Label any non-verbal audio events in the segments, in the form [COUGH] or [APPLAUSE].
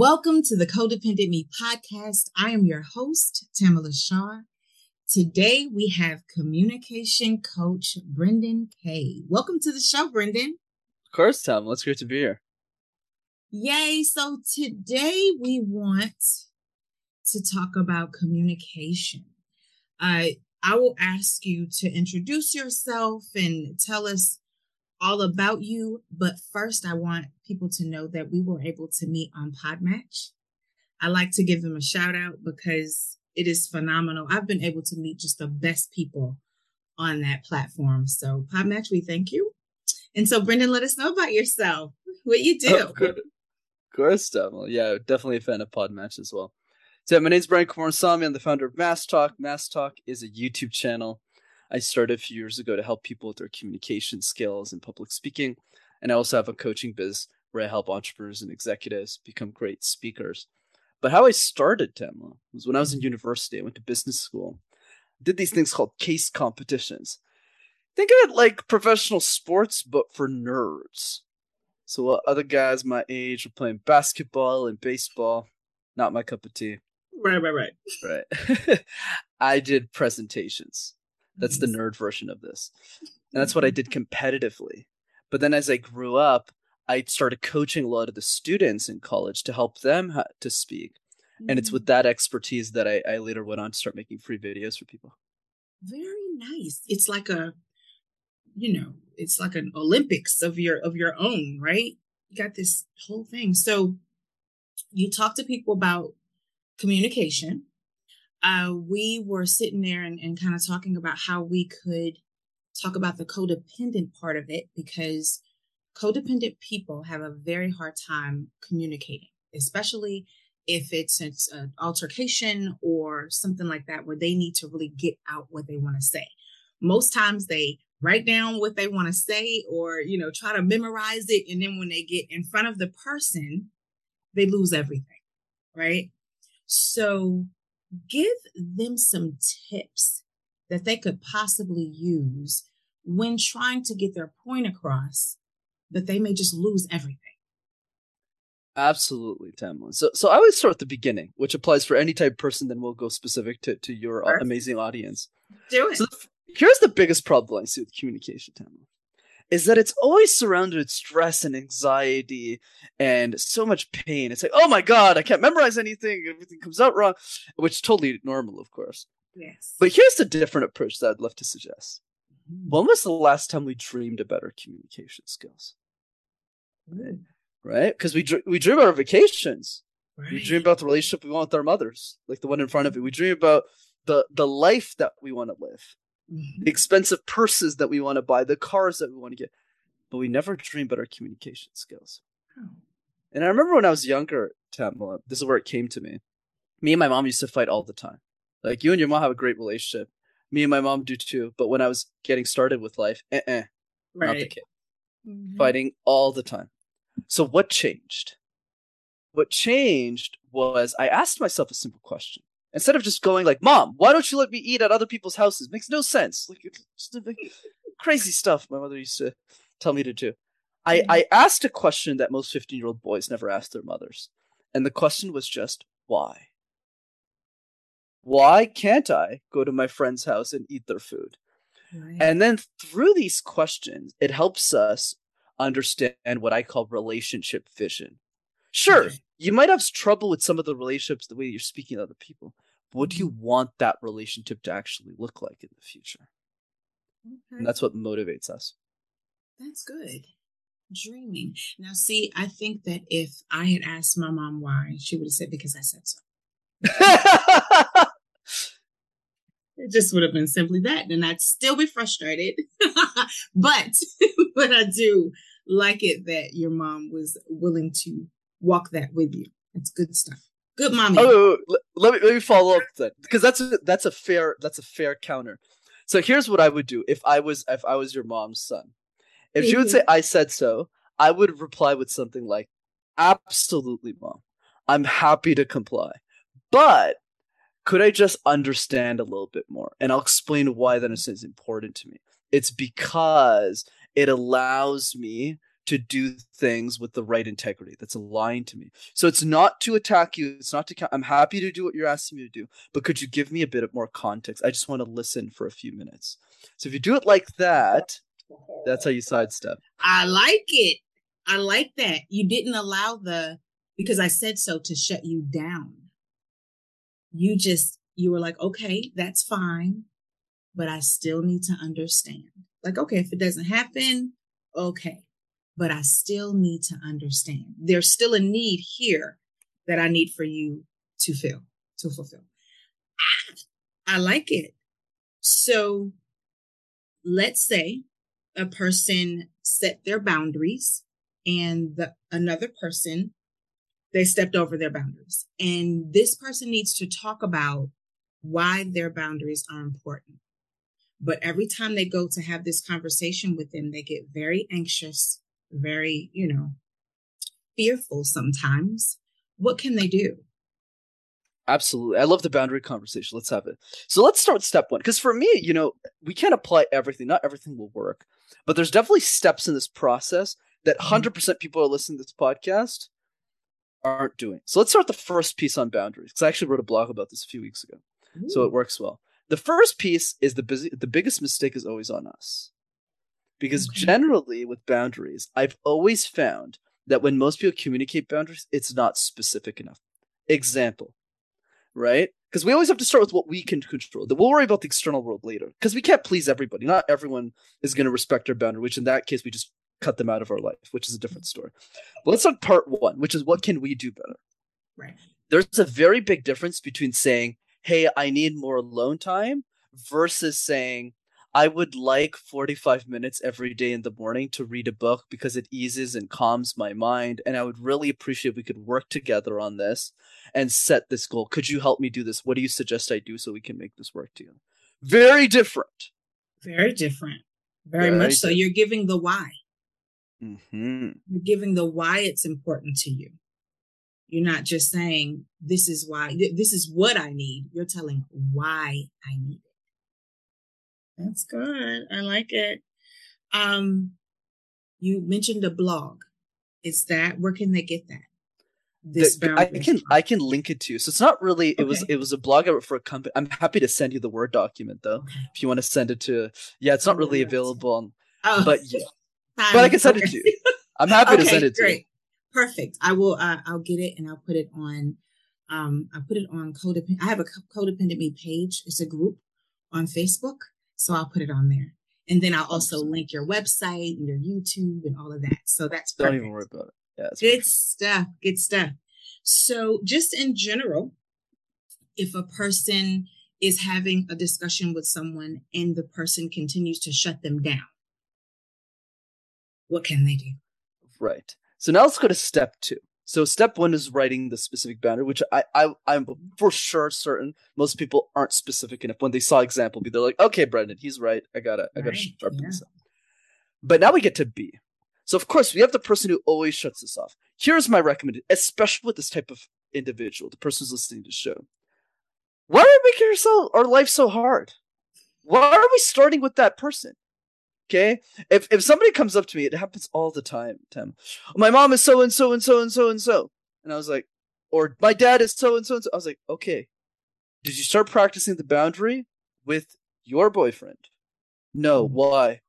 Welcome to the Codependent Me podcast. I am your host, Tamala Shaw. Today we have communication coach Brenden Kay. Welcome to the show, Brenden. Of course, Tamala. It's great to be here. Yay. So today we want to talk about communication. Uh, I will ask you to introduce yourself and tell us all about you. But first, I want people to know that we were able to meet on Podmatch. I like to give them a shout out because it is phenomenal. I've been able to meet just the best people on that platform. So, Podmatch, we thank you. And so, Brenden, let us know about yourself, what you do. Of course, of definitely. Yeah, definitely a fan of Podmatch as well. So, my name is Brenden Kumarasamy. I'm the founder of Master Talk. Master Talk is a YouTube channel I started a few years ago to help people with their communication skills and public speaking. And I also have a coaching biz where I help entrepreneurs and executives become great speakers. But how I started Tamala was when I was in university. I went to business school. Did these things called case competitions. Think of it like professional sports, but for nerds. So while other guys my age were playing basketball and baseball. Not my cup of tea. Right, right, right. Right. [LAUGHS] I did presentations. That's the nerd version of this. And that's what I did competitively. But then as I grew up, I started coaching a lot of the students in college to help them ha- to speak. And it's with mm. that expertise that I, I later went on to start making free videos for people. Very nice. It's like a, you know, it's like an Olympics of your of your own, right? You got this whole thing. So you talk to people about communication uh, we were sitting there and, and kind of talking about how we could talk about the codependent part of it because codependent people have a very hard time communicating, especially if it's, it's an altercation or something like that where they need to really get out what they want to say. Most times they write down what they want to say or you know try to memorize it and then when they get in front of the person they lose everything right so give them some tips that they could possibly use when trying to get their point across that they may just lose everything. Absolutely, Tamala. So, so I always start at the beginning, which applies for any type of person. Then we'll go specific to, to your amazing audience. Do it. So, the, here's the biggest problem I see with communication, Tamala is that it's always surrounded with stress and anxiety and so much pain. It's like, oh my god, I can't memorize anything. Everything comes out wrong, which is totally normal, of course. Yes. But here's a different approach that I'd love to suggest. Mm-hmm. When was the last time we dreamed about our communication skills? Mm. Right? Because we dr- we dream about our vacations. Right. We dream about the relationship we want with our mothers, like the one in front of you. We dream about the the life that we want to live mm-hmm. the expensive purses that we want to buy, the cars that we want to get, but we never dream about our communication skills. Oh. And I remember when I was younger, Tamala, this is where it came to me. Me and my mom used to fight all the time. Like you and your mom have a great relationship. Me and my mom do too. But when I was getting started with life, eh, eh right. not the kid. Mm-hmm. Fighting all the time. So what changed? What changed was I asked myself a simple question instead of just going like, "Mom, why don't you let me eat at other people's houses?" Makes no sense. Like just like, crazy stuff my mother used to tell me to do. I mm-hmm. I asked a question that most fifteen year old boys never ask their mothers, and the question was just why. Why can't I go to my friend's house and eat their food? Right. And then through these questions, it helps us understand what I call relationship vision. Sure, you might have trouble with some of the relationships the way you're speaking to other people. What do you mm-hmm. want that relationship to actually look like in the future? Okay. And that's what motivates us. That's good. Dreaming. Now, see, I think that if I had asked my mom why, she would have said, because I said so. [LAUGHS] it just would have been simply that. And I'd still be frustrated. [LAUGHS] but, [LAUGHS] but I do like it that your mom was willing to walk that with you. It's good stuff. Good mommy. Oh, let me let me follow up then, because that's a, that's a fair that's a fair counter. So here's what I would do if I was if I was your mom's son. If she would say I said so, I would reply with something like, "Absolutely, mom. I'm happy to comply, but could I just understand a little bit more?" And I'll explain why that is important to me. It's because it allows me to do things with the right integrity that's aligned to me. So it's not to attack you. It's not to. I'm happy to do what you're asking me to do, but could you give me a bit more context? I just want to listen for a few minutes. So if you do it like that, that's how you sidestep. I like it. I like that. You didn't allow the because I said so to shut you down. You just you were like, okay, that's fine, but I still need to understand. Like, okay, if it doesn't happen, okay but I still need to understand. There's still a need here that I need for you to fill, to fulfill. I like it. So let's say a person set their boundaries and the another person they stepped over their boundaries and this person needs to talk about why their boundaries are important but every time they go to have this conversation with them they get very anxious very, you know, fearful sometimes, what can they do? Absolutely. I love the boundary conversation. Let's have it. So let's start with step one. Because for me, you know, we can't apply everything. Not everything will work. But there's definitely steps in this process that 100% mm-hmm. people are listening to this podcast aren't doing. So let's start the first piece on boundaries. Because I actually wrote a blog about this a few weeks ago. Ooh. So it works well. The first piece is the busy, the biggest mistake is always on us. Because okay. generally, with boundaries, I've always found that when most people communicate boundaries, it's not specific enough. Example, right? Because we always have to start with what we can control. Then we'll worry about the external world later. Because we can't please everybody. Not everyone is going to respect our boundary, which in that case, we just cut them out of our life, which is a different mm-hmm. story. But let's talk part one, which is what can we do better? Right. There's a very big difference between saying, hey, I need more alone time versus saying, I would like 45 minutes every day in the morning to read a book because it eases and calms my mind. And I would really appreciate if we could work together on this and set this goal. Could you help me do this? What do you suggest I do so we can make this work together? Very different. Very different. Very, Very much different. so. You're giving the why. Mm-hmm. You're giving the why it's important to you. You're not just saying, this is why, this is what I need. You're telling why I need it. That's good. I like it. Um, you mentioned a blog. Is that where can they get that? This the, I can I can link it to you. So it's not really it okay. was it was a blog I wrote for a company. I'm happy to send you the word document though okay. if you want to send it to. Yeah, it's not really available on. Oh, but yeah, [LAUGHS] but I can send okay. it to you. I'm happy to send it to great. you. Perfect. I will. Uh, I'll get it and I'll put it on. Um, I put it on codependent. I have a codependent me page. It's a group on Facebook. So I'll put it on there. And then I'll also link your website and your YouTube and all of that. So that's perfect. Don't even worry about it. Yeah, good perfect. stuff. Good stuff. So just in general, if a person is having a discussion with someone and the person continues to shut them down, what can they do? Right. So now let's go to step two. So step one is writing the specific boundary, which I, I I'm for sure certain most people aren't specific enough. When they saw example B, they're like, okay, Brenden, he's right. I gotta I gotta right, sharpen yeah. this up. But now we get to B. So of course we have the person who always shuts us off. Here's my recommendation, especially with this type of individual, the person who's listening to the show. Why are we making ourselves our life so hard? Why are we starting with that person? Okay, if if somebody comes up to me, it happens all the time. Tim, my mom is so and so and so and so and so, and I was like, or my dad is so and so and so. I was like, okay, did you start practicing the boundary with your boyfriend? No, mm-hmm. why?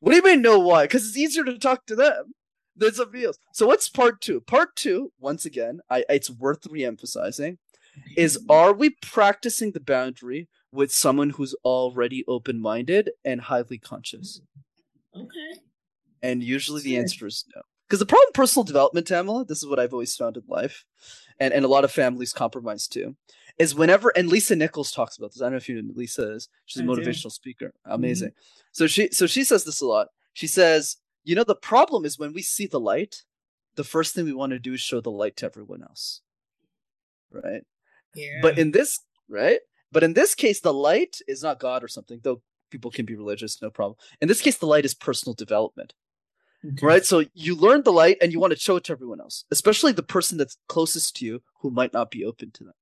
What do you mean no why? Because it's easier to talk to them than somebody else. So what's part two? Part two, once again, I it's worth re-emphasizing, is mm-hmm. are we practicing the boundary with someone who's already open minded and highly conscious? Okay. And usually the answer is no. Because the problem personal development, Tamala, this is what I've always found in life, and, and a lot of families compromise too, is whenever, and Lisa Nichols talks about this. I don't know if you know Lisa is. She's a I motivational do. speaker. Amazing. Mm-hmm. So she so she says this a lot. She says, you know, the problem is when we see the light, the first thing we want to do is show the light to everyone else. Right? Yeah. But in this, right? But in this case, the light is not God or something, though people can be religious, no problem. In this case, the light is personal development. Okay. Right? So you learn the light and you want to show it to everyone else, especially the person that's closest to you who might not be open to that.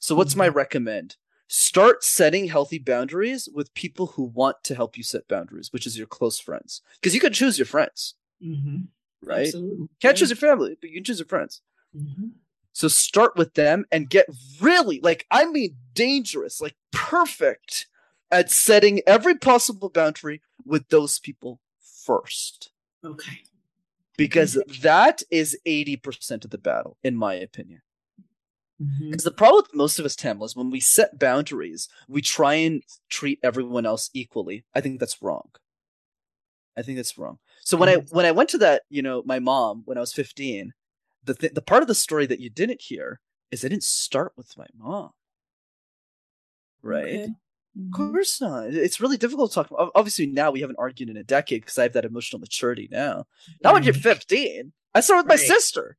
So what's my recommend? Start setting healthy boundaries with people who want to help you set boundaries, which is your close friends. Because you can choose your friends, Mm-hmm. right? Absolutely. Can't choose your family, but you can choose your friends. Mm-hmm. So start with them and get really like I mean dangerous, like perfect at setting every possible boundary with those people first. Okay. Because that is 80% of the battle, in my opinion. Mm-hmm. Because the problem with most of us, Tamala, is when we set boundaries, we try and treat everyone else equally. I think that's wrong. I think that's wrong. So when I when I went to that, you know, my mom when I was 15, the th- the part of the story that you didn't hear is I didn't start with my mom. Right? Okay. Of Mhm. course not. It's really difficult to talk about. Obviously, now we haven't argued in a decade because I have that emotional maturity now. Now when you're 15, I started with my Right. sister.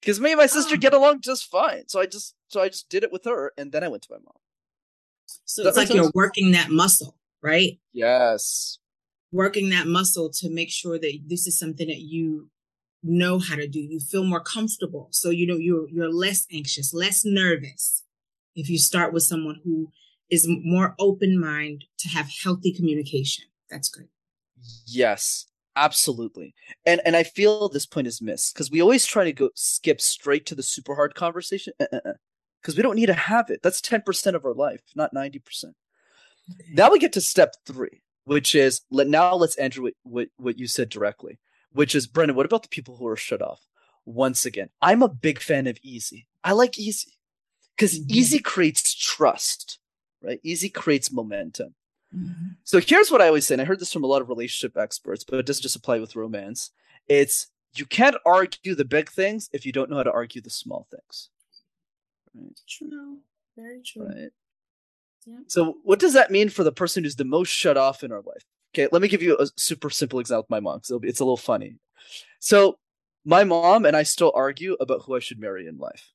Because me and my sister Oh. get along just fine. So I just so I just did it with her and then I went to my mom. So it's like you're working that muscle, right? Yes. Working that muscle to make sure that this is something that you know how to do. You feel more comfortable. So you know you're you're less anxious, less nervous if you start with someone who is more open mind to have healthy communication. That's good. Yes. Absolutely. And and I feel this point is missed because we always try to go skip straight to the super hard conversation. Uh, uh, uh, because we don't need to have it. That's 10% of our life, not 90%. Okay. Now we get to step three, which is let now let's enter what, what what you said directly, which is Brenden. What about the people who are shut off? Once again, I'm a big fan of easy. I like easy because Mhm. easy creates trust, right? Easy creates momentum. Mhm. So here's what I always say, and I heard this from a lot of relationship experts, but it doesn't just apply with romance. It's you can't argue the big things if you don't know how to argue the small things. Right. True. Very true. Right. Yeah. So, what does that mean for the person who's the most shut off in our life? Okay, let me give you a super simple example with my mom because it's a little funny. So, my mom and I still argue about who I should marry in life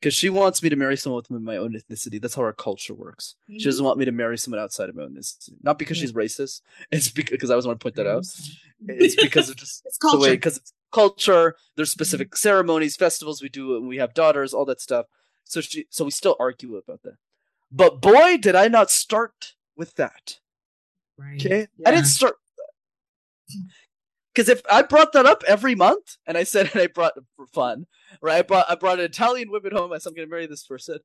because she wants me to marry someone with my own ethnicity. That's how our culture works. She doesn't mm-hmm. want me to marry someone outside of my own ethnicity. Not because Yeah. she's racist. [LAUGHS] It's because I always want to point that out. [LAUGHS] It's because of just It's the way culture. because it's culture. There's mm-hmm. specific ceremonies, festivals we do, and we have daughters, all that stuff. So she, so we still argue about that. But boy, did I not start with that. Right. Okay, I didn't start [LAUGHS] because if I brought that up every month, and I said [LAUGHS] and I brought it for fun, right? I brought I brought an Italian woman home. I said I'm going to marry this person.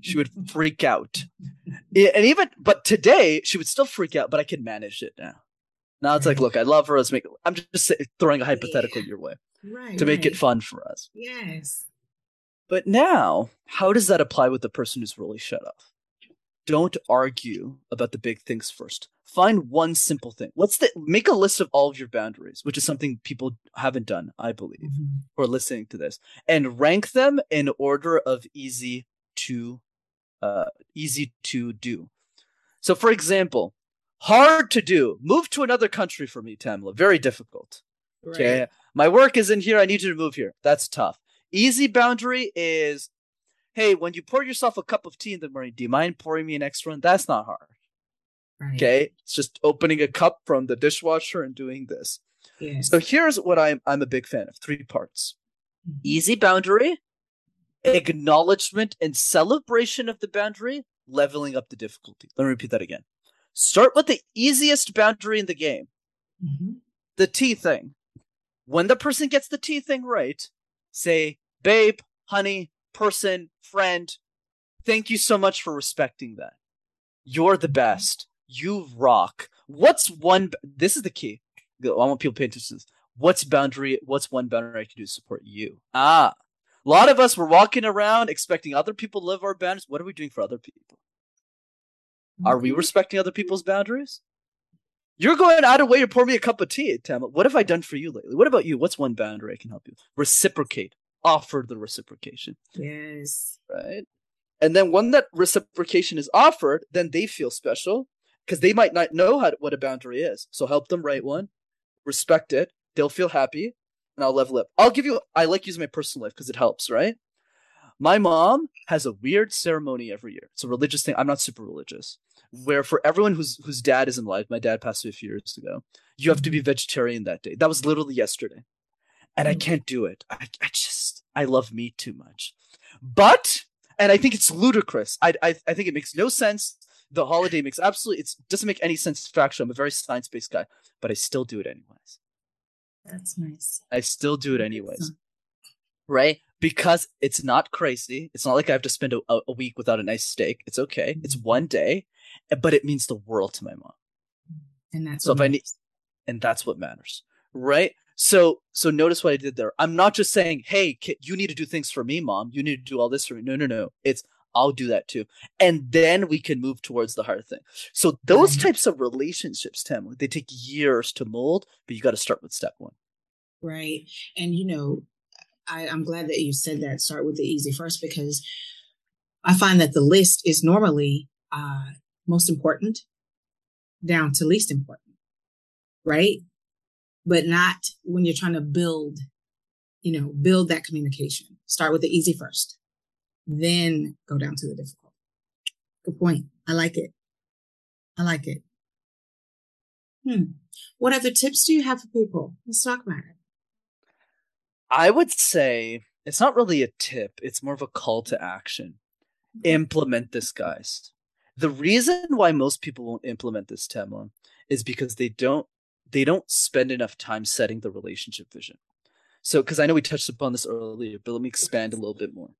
She would freak out, and even but today she would still freak out. But I can manage it now. Now it's like, look, I love her. Let's make. I'm just throwing a hypothetical your way Right. to make it fun for us. Yes. But now, how does that apply with the person who's really shut off? Don't argue about the big things first. Find one simple thing. What's the make a list of all of your boundaries, which is something people haven't done, I believe, Mhm. who are listening to this, and rank them in order of easy to uh easy to do. So for example, hard to do. Move to another country for me, Tamala. Very difficult. Okay. My work is in here. I need you to move here. That's tough. Easy boundary is hey, when you pour yourself a cup of tea in the morning, do you mind pouring me an extra one? That's not hard. Right. Okay. It's just opening a cup from the dishwasher and doing this. So here's what I'm I'm a big fan of. Three parts. Mhm. Easy boundary, acknowledgement and celebration of the boundary, leveling up the difficulty. Let me repeat that again. Start with the easiest boundary in the game. Mhm. the tea thing. When the person gets the tea thing right, say, babe, honey, person, friend, thank you so much for respecting that. You're the best. You rock. What's one, this is the key. I want people to pay attention to this. What's boundary, what's one boundary I can do to support you? Ah, a lot of us were walking around expecting other people to live our boundaries. What are we doing for other people? Are we respecting other people's boundaries? You're going out of way to pour me a cup of tea, Tam. What have I done for you lately? What about you? What's one boundary I can help you? Reciprocate. Offer the reciprocation, Yes. right? And then when that reciprocation is offered, then they feel special because they might not know how what a boundary is. So help them write one, respect it, they'll feel happy, and I'll level up. I'll give you. I like using my personal life because it helps, right? My mom has a weird ceremony every year. It's a religious thing. I'm not super religious. Where for everyone whose whose dad is in life, my dad passed away a few years ago. You have to be Mm-hmm. vegetarian that day. That was literally yesterday, and I Mm. can't do it. I, I just I love me too much. But and I think it's ludicrous. I I, I think it makes no sense. The holiday makes absolutely it doesn't make any sense factually. I'm a very science based guy, but I still do it anyways. That's nice. I still do it anyways right? Because it's not crazy. It's not like I have to spend a, a week without a nice steak. It's okay. It's Mm-hmm. one day, but it means the world to my mom, And that's So what if I need- and that's what matters, right? So, so notice what I did there. I'm not just saying, "Hey, kid, you need to do things for me, mom. You need to do all this for me." No, no, no. It's I'll do that too, and then we can move towards the hard thing. So those Right. types of relationships, Tim, they take years to mold, but you got to start with step one. right and you know I, i'm glad that you said that start with the easy first because i find that the list is normally uh most important down to least important right but not when you're trying to build you know build that communication. Start with the easy first then go down to the difficult. Good point. I like it. I like it. Hmm. What other tips do you have for people? Let's talk about it. I would say it's not really a tip, it's more of a call to action. Implement this, guys. The reason why most people won't implement this Tamala is because they don't they don't spend enough time setting the relationship vision. So because I know we touched upon this earlier, but let me expand a little bit more.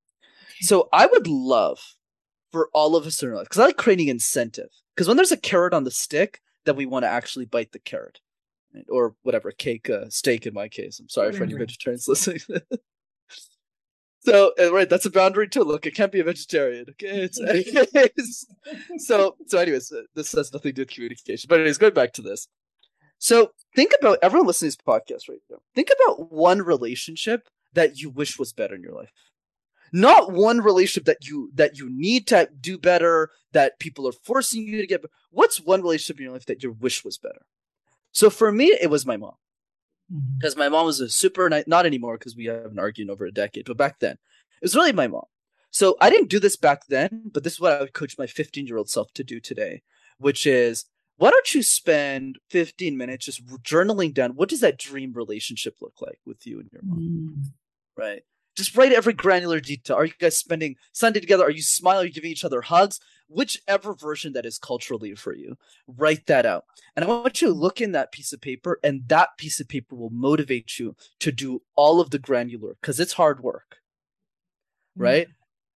So I would love for all of us in our life, because I like creating incentive. Because when there's a carrot on the stick, then we want to actually bite the carrot right? or whatever cake, uh, steak in my case. I'm sorry for any vegetarians [LAUGHS] listening. so uh, right, that's a boundary too. Look, it can't be a vegetarian. Okay, [LAUGHS] [LAUGHS] so so. Anyways, uh, this has nothing to do with communication. But anyways, going back to this. So think about everyone listening to this podcast right now. Think about one relationship that you wish was better in your life. Not one relationship that you that you need to do better, that people are forcing you to get. But what's one relationship in your life that you wish was better? So for me, it was my mom mm-hmm. because my mom was a super nice. Not anymore because we haven't argued over a decade, but back then it was really my mom. So I didn't do this back then, but this is what I would coach my 15 year old self to do today, which is why don't you spend 15 minutes just journaling down what does that dream relationship look like with you and your mom, Mm. right? Just write every granular detail. Are you guys spending Sunday together? Are you smiling? Are you giving each other hugs? Whichever version that is culturally for you, write that out. And I want you to look in that piece of paper, and that piece of paper will motivate you to do all of the granular because it's hard work, right?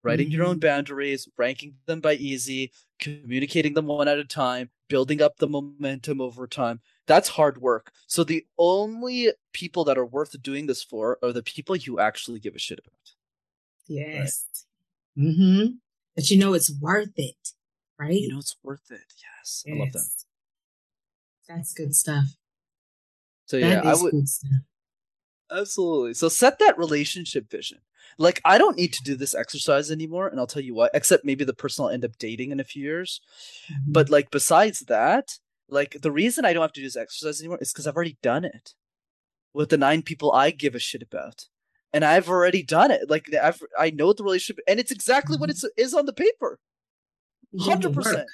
Writing your own boundaries, ranking them by easy, communicating them one at a time, building up the momentum over time. That's hard work. So the only people that are worth doing this for are the people you actually give a shit about. Yes. Mm-hmm. But you know it's worth it, right? You know it's worth it. Yes. I love that. That's good stuff. So That yeah, is I would good stuff. Absolutely. So set that relationship vision. Like I don't need to do this exercise anymore, and I'll tell you what. Except maybe the person I'll end up dating in a few years. Mhm. But like besides that, like the reason I don't have to do this exercise anymore is because I've already done it with the nine people I give a shit about, and I've already done it. Like I've I know the relationship, and it's exactly what Mhm. it's on the paper. You did the Hundred percent.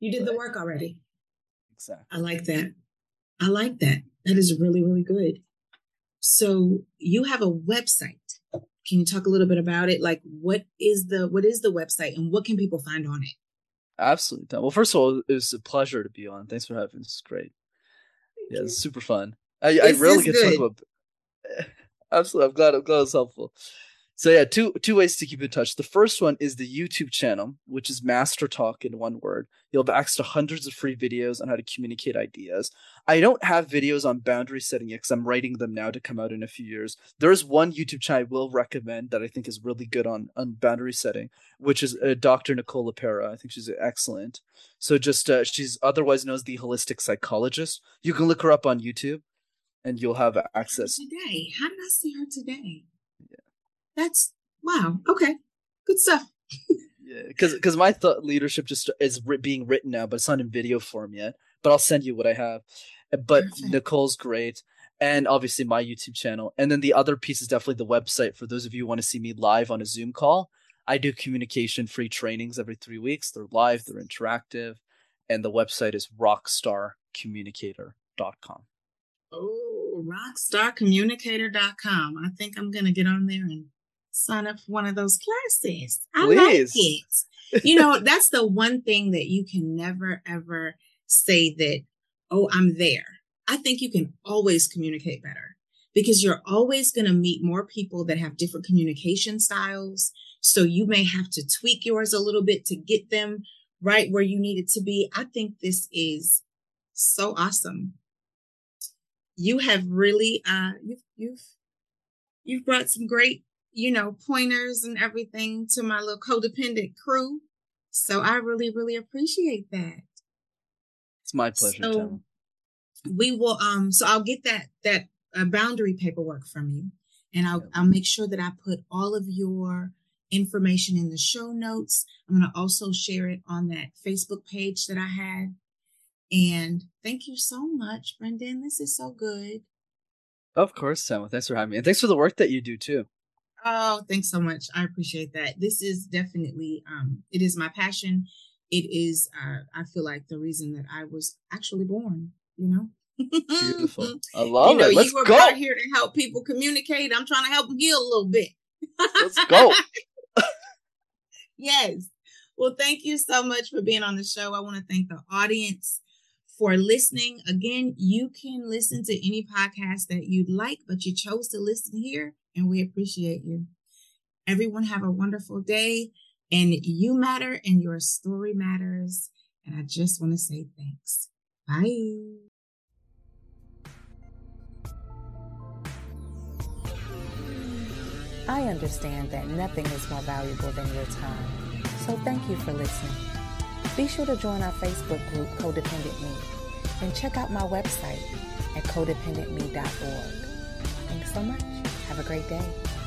You did the work already. Exactly. I like that. I like that. That is really, really good. So you have a website. Can you talk a little bit about it? Like what is the what is the website and what can people find on it? Absolutely. Well, first of all, it was a pleasure to be on. Thanks for having. This is great. Yeah, it's super fun. I, I This rarely is get to talk about. [LAUGHS] Absolutely, I'm glad. I'm glad it's helpful. So yeah, two two ways to keep in touch. The first one is the YouTube channel, which is Master Talk in one word. You'll have access to hundreds of free videos on how to communicate ideas. I don't have videos on boundary setting yet because I'm writing them now to come out in a few years. There is one YouTube channel I will recommend that I think is really good on on boundary setting, which is uh, Dr. Nicole LePera. I think she's excellent. So just uh, she's otherwise known as the holistic psychologist. You can look her up on YouTube, and you'll have access. Today. How did I see her today? That's wow. Okay. Good stuff. Yeah, because because my thought leadership just is being written now, but it's not in video form yet. But I'll send you what I have. Uh, But Perfect. Nicole's great, and obviously my YouTube channel. And then the other piece is definitely the website for those of you who want to see me live on a Zoom call. I do communication free trainings every three weeks. They're live, they're interactive, and the website is rockstarcommunicator.com. Oh, rockstarcommunicator.com. I think I'm going to get on there and sign up for one of those classes. I Please. like it. you know, [LAUGHS] that's the one thing that you can never, ever say that, oh, I'm there. I think you can always communicate better because you're always going to meet more people that have different communication styles. So you may have to tweak yours a little bit to get them right where you need it to be. I think this is so awesome. You have really uh you've you've you've brought some great, you know, pointers and everything to my little codependent crew. So I really, really appreciate that. It's my pleasure, so, we will um so I'll get that that uh, boundary paperwork from you and I'll I'll make sure that I put all of your information in the show notes. I'm going to also share it on that Facebook page that I had. And thank you so much, Brenden. This is so good. Of course, Sam. Thanks for having me. And thanks for the work that you do too. Oh, thanks so much. I appreciate that. This is definitely um it is my passion. It is uh I feel like the reason that I was actually born, you know? Beautiful. [LAUGHS] I love you know, it. Let's you were go. here to help people communicate. I'm trying to help them heal a little bit. Let's go. [LAUGHS] yes. Well, thank you so much for being on the show. I want to thank the audience for listening. Again, you can listen to any podcast that you'd like, but you chose to listen here, and we appreciate you. Everyone, have a wonderful day, and you matter, and your story matters. And I just want to say thanks. Bye. I understand that nothing is more valuable than your time, so thank you for listening. Be sure to join our Facebook group, Codependent Me, and check out my website at codependentme.org. Thanks so much. Have a great day.